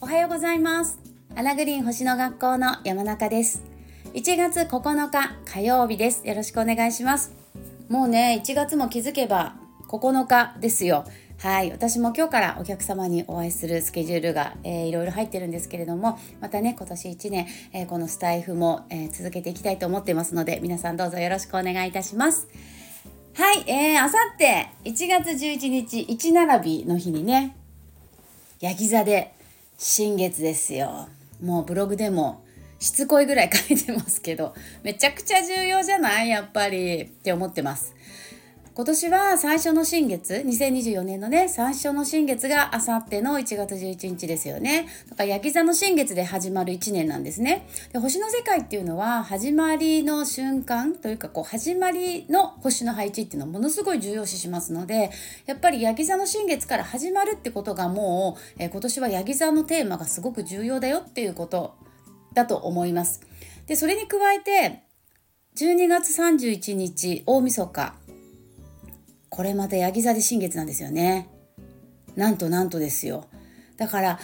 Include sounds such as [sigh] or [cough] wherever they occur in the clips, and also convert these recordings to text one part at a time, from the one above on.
おはようございます。アナグリーン星の学校の山中です。1月9日火曜日です。よろしくお願いします。もうね1月も気づけば9日ですよ。はい。私も今日からお客様にお会いするスケジュールが、えー、いろいろ入ってるんですけれどもまたね今年1年、えー、このスタイフも、えー、続けていきたいと思っていますので皆さんどうぞよろしくお願いいたします。はい、えー、あさって1月11日1並びの日にねヤギ座で新月ですよ。もうブログでもしつこいぐらい書いてますけどめちゃくちゃ重要じゃない？やっぱり。って思ってます。今年は最初の新月、2024年のね、最初の新月があさっての1月11日ですよね。だから、焼き座の新月で始まる1年なんですね。で星の世界っていうのは、始まりの瞬間というか、こう、始まりの星の配置っていうのをものすごい重要視しますので、やっぱり焼き座の新月から始まるってことがもう、えー、今年は焼き座のテーマがすごく重要だよっていうことだと思います。で、それに加えて、12月31日、大晦日、これまたヤギ座で新月なんですよね。なんとなんとですよ。だから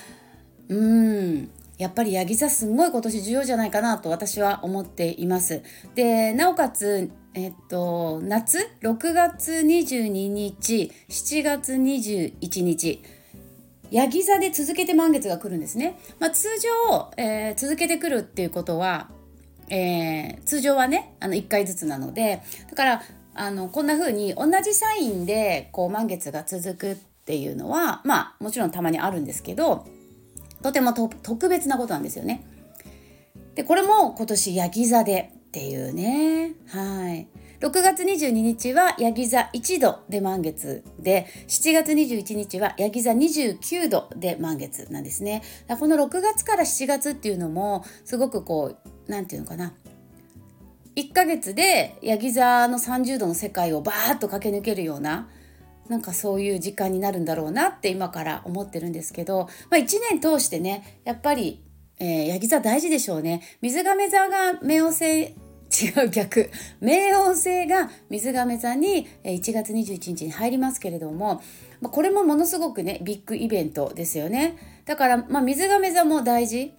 うーんやっぱりヤギ座すごい今年重要じゃないかなと私は思っています。でなおかつえっと夏6月22日7月21日ヤギ座で続けて満月が来るんですね。まあ、通常、えー、続けてくるっていうことは、えー、通常はねあの1回ずつなのでだからあのこんな風に同じサインでこう満月が続くっていうのはまあもちろんたまにあるんですけどとても特別なことなんですよね。でこれも今年ヤギ座でっていうねはい6月22日はヤギ座1度で満月で7月21日はヤギ座29度で満月なんですね。この6月から7月っていうのもすごくこう何て言うのかな1ヶ月でヤギ座の30度の世界をバーッと駆け抜けるようななんかそういう時間になるんだろうなって今から思ってるんですけど、まあ、1年通してねやっぱり、えー、ヤギ座大事でしょうね。水亀座が冥王星違う逆。冥王星が水亀座に1月21日に入りますけれどもこれもものすごくねビッグイベントですよね。だから、まあ、水亀座も大事。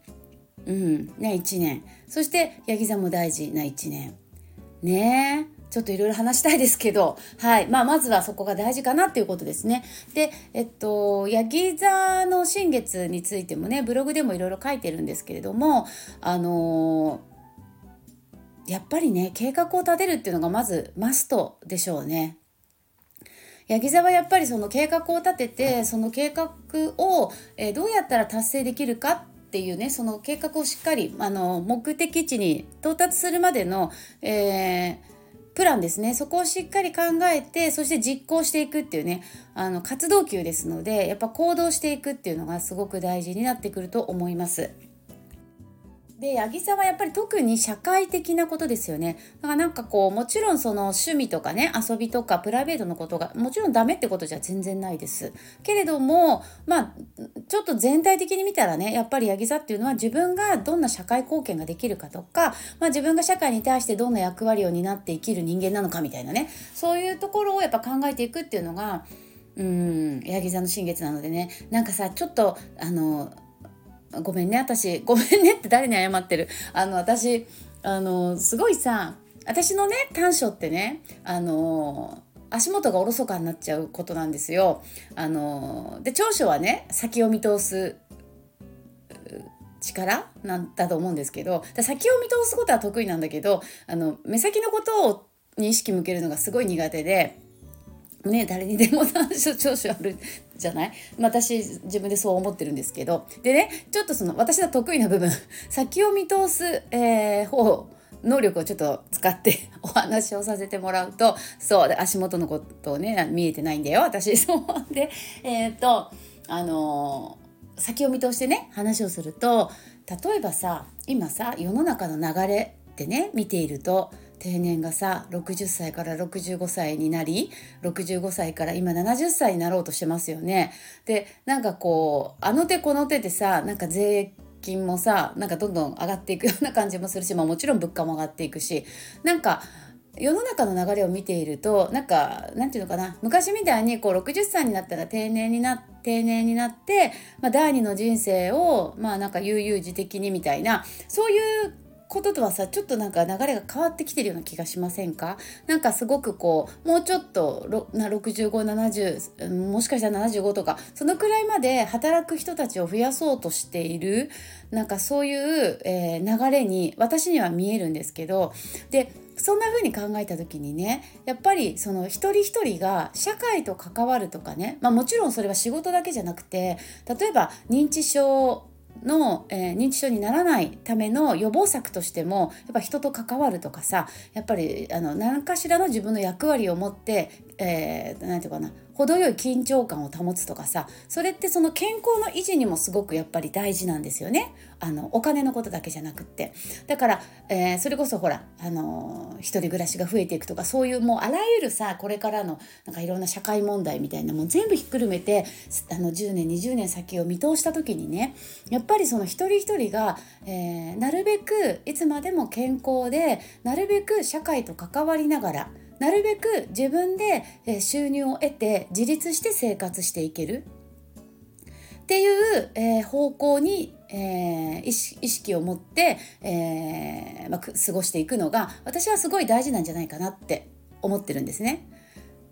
うんね1年そしてヤギ座も大事な1年ねちょっといろいろ話したいですけど、はい。まあ、まずはそこが大事かなっていうことですね。で、えっと、ヤギ座の新月についてもね、ブログでもいろいろ書いてるんですけれども、あのー、やっぱりね、計画を立てるっていうのがまずマストでしょうね。ヤギ座はやっぱりその計画を立てて、その計画を、えどうやったら達成できるかっていうねその計画をしっかりあの目的地に到達するまでの、えー、プランですねそこをしっかり考えてそして実行していくっていうねあの活動級ですのでやっぱ行動していくっていうのがすごく大事になってくると思います。で八木さんはやっぱり特に社会的なことですよね。だからなんかこうもちろんその趣味とかね遊びとかプライベートのことがもちろんダメってことじゃ全然ないです。けれどもまあちょっと全体的に見たらねやっぱり八木座っていうのは自分がどんな社会貢献ができるかとか、まあ、自分が社会に対してどんな役割を担って生きる人間なのかみたいなねそういうところをやっぱ考えていくっていうのがうん八木座の新月なのでね。なんかさちょっとあのごめんね私ごめんねって誰に謝ってる？あの私あのすごいさ私のね短所ってねあの足元がおろそかになっちゃうことなんですよ。あので長所はね先を見通す力なんだと思うんですけど先を見通すことは得意なんだけどあの目先のことをに意識向けるのがすごい苦手でね、誰にでも短所長所あるじゃない？私自分でそう思ってるんですけど。でねちょっとその私の得意な部分。[laughs] 先を見通す、えー、方能力をちょっと使って [laughs] お話をさせてもらうとそうで足元のことをね見えてないんだよ。私 [laughs] そうでえっ、とあのー、先を見通してね話をすると例えばさ今さ世の中の流れってね見ていると定年がさ60歳から65歳になり65歳から今70歳になろうとしてますよね。でなんかこうあの手この手でさなんか税金もさなんかどんどん上がっていくような [laughs] 感じもするし、まあ、もちろん物価も上がっていくしなんか世の中の流れを見ているとなんかなんていうのかな昔みたいにこう60歳になったら定年にな定年になって、まあ、第二の人生をまあなんか悠々自適にみたいなそういうこととはさちょっとなんか流れが変わってきてるような気がしませんか？なんかすごくこうもうちょっと6570もしかしたら75とかそのくらいまで働く人たちを増やそうとしているなんかそういう、えー、流れに私には見えるんですけどでそんな風に考えた時にねやっぱりその一人一人が社会と関わるとかね、まあ、もちろんそれは仕事だけじゃなくて例えば認知症の、えー、認知症にならないための予防策としてもやっぱ人と関わるとかさやっぱりあの何かしらの自分の役割を持って、えー、なんていうかな程よい緊張感を保つとかさそれってその健康の維持にもすごくやっぱり大事なんですよね。あのお金のことだけじゃなくって。だから、えー、それこそほらあの一人暮らしが増えていくとかそういうもうあらゆるさこれからのなんかいろんな社会問題みたいなもん全部ひっくるめてあの10年20年先を見通した時にねやっぱりその一人一人が、えー、なるべくいつまでも健康でなるべく社会と関わりながらなるべく自分で収入を得て自立して生活していける。っていう、え、方向に、えー、意識を持って、えーまあ、過ごしていくのが私はすごい大事なんじゃないかなって思ってるんですね。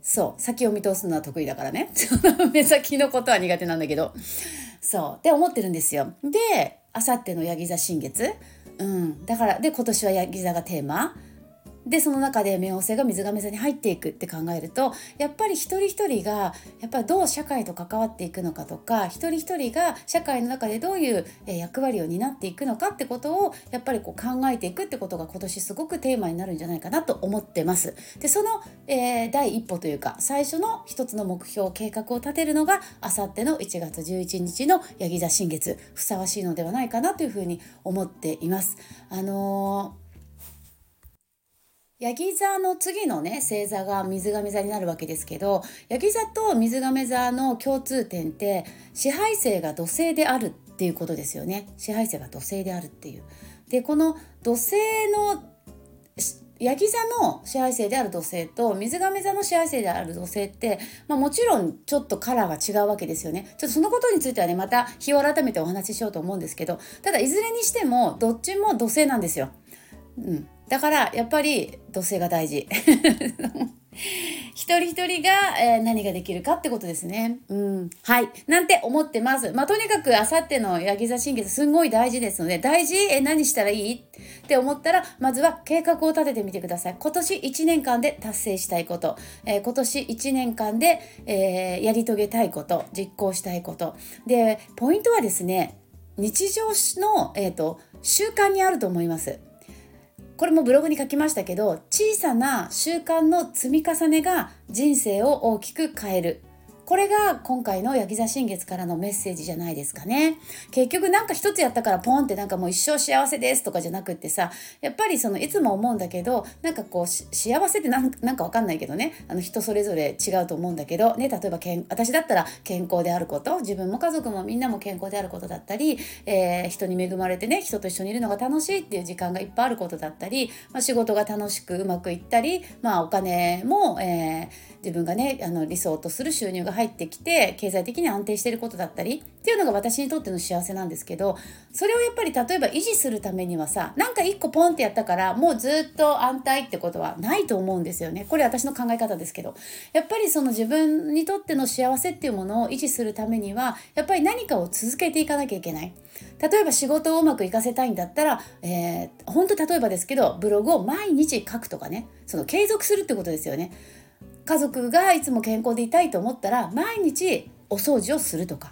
そう。先を見通すのは得意だからね。[laughs] 目先のことは苦手なんだけど。そう。って思ってるんですよ。であさってのヤギ座新月、うん、だからで今年はヤギ座がテーマ。でその中で冥王星が水亀座に入っていくって考えるとやっぱり一人一人がやっぱりどう社会と関わっていくのかとか一人一人が社会の中でどういう役割を担っていくのかってことをやっぱりこう考えていくってことが今年すごくテーマになるんじゃないかなと思ってます。でその、えー、第一歩というか最初の一つの目標計画を立てるのがあさっての1月11日のヤギ座新月ふさわしいのではないかなというふうに思っています。あのーヤギ座の次のね星座が水亀座になるわけですけどヤギ座と水亀座の共通点って支配性が土星であるっていうことですよね支配性が土星であるっていう。でこの土星のヤギ座の支配性である土星と水亀座の支配性である土星って、まあ、もちろんちょっとカラーが違うわけですよね。ちょっとそのことについてはねまた日を改めてお話ししようと思うんですけどただいずれにしてもどっちも土星なんですよ。うん、だからやっぱり土星が大事一人一人が、えー、何ができるかってことですね。うん。はい。なんて思ってます。まあ、とにかく、あさってのヤギ座新月、すんごい大事ですので、大事？え、何したらいい？って思ったら、まずは計画を立ててみてください。今年1年間で達成したいこと、えー、今年1年間で、えー、やり遂げたいこと、実行したいこと。で、ポイントはですね、日常の、えっ、と、習慣にあると思います。これもブログに書きましたけど小さな習慣の積み重ねが人生を大きく変える。これが今回のヤギ座新月からのメッセージじゃないですかね。結局なんか一つやったからポンってなんかもう一生幸せですとかじゃなくってさ、やっぱりそのいつも思うんだけど、なんかこう幸せってなんなんかわかんないけどね、あの人それぞれ違うと思うんだけど、ね、例えばけん私だったら健康であること、自分も家族もみんなも健康であることだったり、えー、人に恵まれてね、人と一緒にいるのが楽しいっていう時間がいっぱいあることだったり、まあ、仕事が楽しくうまくいったり、まあお金も、えー自分がねあの理想とする収入が入入ってきて経済的に安定してることだったりっていうのが私にとっての幸せなんですけどそれをやっぱり例えば維持するためにはさなんか一個ポンってやったからもうずっと安泰ってことはないと思うんですよねこれ私の考え方ですけどやっぱりその自分にとっての幸せっていうものを維持するためにはやっぱり何かを続けていかなきゃいけない。例えば仕事をうまくいかせたいんだったら、えー、本当例えばですけどブログを毎日書くとかねその継続するってことですよね。家族がいつも健康でいたいと思ったら毎日お掃除をするとか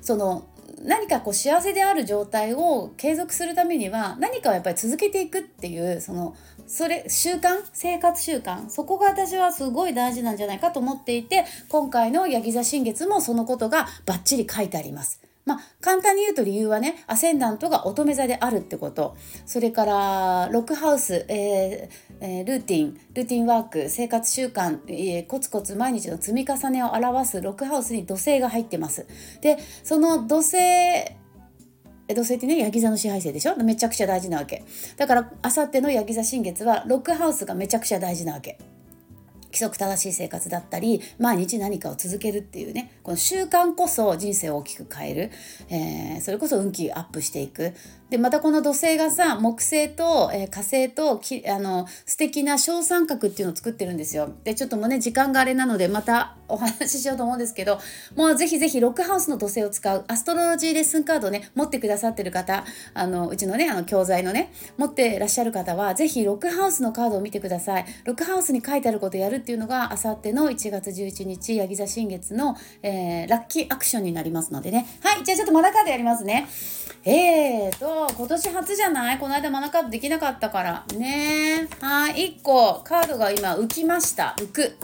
その何かこう幸せである状態を継続するためには何かをやっぱり続けていくっていうそのそれ習慣生活習慣そこが私はすごい大事なんじゃないかと思っていて今回のヤギ座新月もそのことがバッチリ書いてあります。まあ、簡単に言うと理由はね、アセンダントが乙女座であるってこと。それから、ロックハウス、えールーティン、ルーティンワーク、生活習慣、コツコツ毎日の積み重ねを表すロックハウスに土星が入ってます。で、その土星土星ってねヤギ座の支配性でしょ？めちゃくちゃ大事なわけ。だからあさってのヤギ座新月はロックハウスがめちゃくちゃ大事なわけ。規則正しい生活だったり毎日何かを続けるっていうね。この習慣こそ人生を大きく変える、えー、それこそ運気アップしていく。でまたこの土星がさ木星と、えー、火星ときあの素敵な小三角っていうのを作ってるんですよ。でちょっともうね時間があれなのでまたお話ししようと思うんですけどもうぜひぜひロックハウスの土星を使うアストロロジーレッスンカードね持ってくださってる方あのうちのねあの教材のね持ってらっしゃる方はぜひロックハウスのカードを見てください。ロックハウスに書いてあることをやるっていうのがあさっての1月11日ヤギ座新月の、えー、ラッキーアクションになりますのでねはいじゃあちょっとまだカードやりますね。えーと、今年初じゃない？この間マナカードできなかったから。ねはい、1個カードが今浮きました。浮く。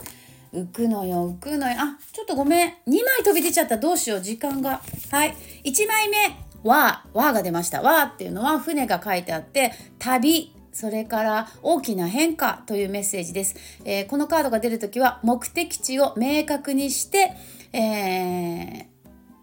浮くのよ、浮くのよ。あ、ちょっとごめん。2枚飛び出ちゃった。どうしよう、時間が。はい。1枚目、わ、わが出ました。わーっていうのは船が書いてあって、旅、それから大きな変化というメッセージです。えー、このカードが出るときは目的地を明確にして、えー、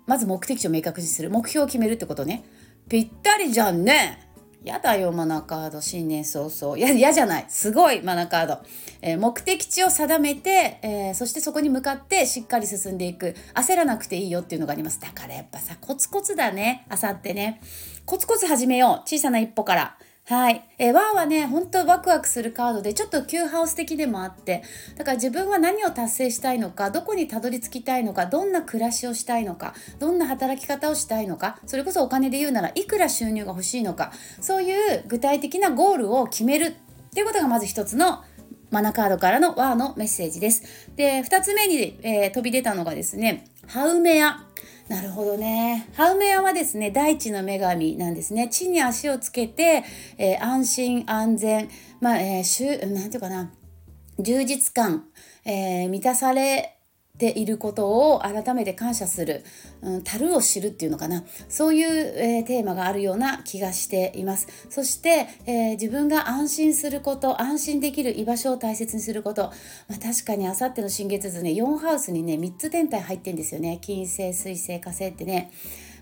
まず目的地を明確にする。目標を決めるってことね。ぴったりじゃんね。やだよマナカード。新年早々。や嫌じゃない。すごいマナカード、えー、目的地を定めて、えー、そしてそこに向かってしっかり進んでいく。焦らなくていいよっていうのがあります。だからやっぱさコツコツだね。あさってね。コツコツ始めよう。小さな一歩から。はい。えー、ワーはね、本当ワクワクするカードで、ちょっと急ハウス的でもあって、だから自分は何を達成したいのか、どこにたどり着きたいのか、どんな暮らしをしたいのか、どんな働き方をしたいのか、それこそお金で言うならいくら収入が欲しいのか、そういう具体的なゴールを決めるっていうことがまず一つのマナカードからのワーのメッセージです。で、二つ目に、えー、飛び出たのがですね、ハウメア。なるほどね。ハウメアはですね、大地の女神なんですね。地に足をつけて、えー、安心安全、まあ、えー、しゅなんていうかな、充実感、えー、満たされていることを改めて感謝する、うん、樽を知るっていうのかな。そういう、えー、テーマがあるような気がしています。そして、えー、自分が安心すること安心できる居場所を大切にすること、まあ、確かにあさっての新月図ね4ハウスにね3つ天体入ってんですよね。金星水星火星ってね。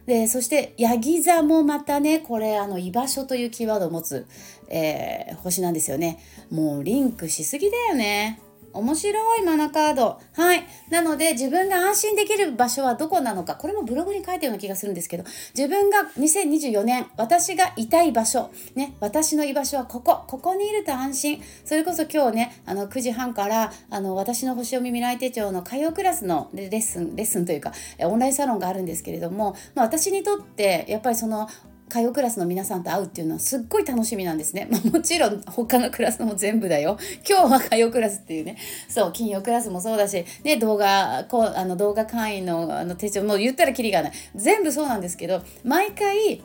でそしてヤギ座もまたねこれあの居場所というキーワードを持つ、えー、星なんですよね。もうリンクしすぎだよね。面白いマナカード。はい。なので、自分が安心できる場所はどこなのか。これもブログに書いてるような気がするんですけど、自分が2024年、私がいたい場所、ね、私の居場所はここ。ここにいると安心。それこそ今日ね、あの、9時半から、あの、私の星読み未来手帳の火曜クラスのレッスン、レッスンというか、オンラインサロンがあるんですけれども、まあ、私にとって、やっぱりその、歌謡クラスの皆さんと会うっていうのはすっごい楽しみなんですね。[laughs] まあ、もちろん他のクラスも全部だよ。[laughs] 今日は歌謡クラスっていうね。そう、金曜クラスもそうだし、ね、動画、こうあの動画会員のあの手帳、もう言ったらキリがない。全部そうなんですけど、毎回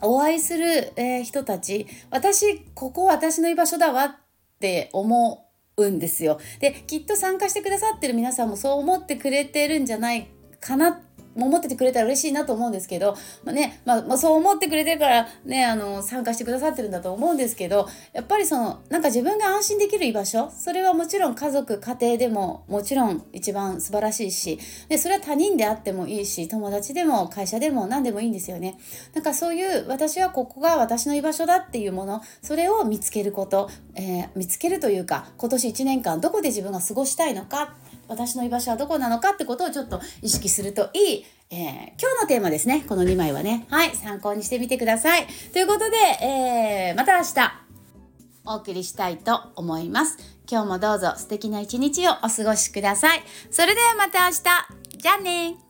お会いする、えー、人たち、私、ここ私の居場所だわって思うんですよ。で、きっと参加してくださってる皆さんもそう思ってくれてるんじゃないかな思っててくれたら嬉しいなと思うんですけど、まあねまあ、まあ、そう思ってくれてるからねあの参加してくださってるんだと思うんですけどやっぱりそのなんか自分が安心できる居場所それはもちろん家族家庭でももちろん一番素晴らしいしでそれは他人であってもいいし友達でも会社でも何でもいいんですよね。なんかそういう私はここが私の居場所だっていうものそれを見つけること、えー、見つけるというか今年1年間どこで自分が過ごしたいのか私の居場所はどこなのかってことをちょっと意識するといい、えー、今日のテーマですね。この2枚はね。はい、参考にしてみてください。ということで、えー、また明日お送りしたいと思います。今日もどうぞ素敵な一日をお過ごしください。それではまた明日。じゃあね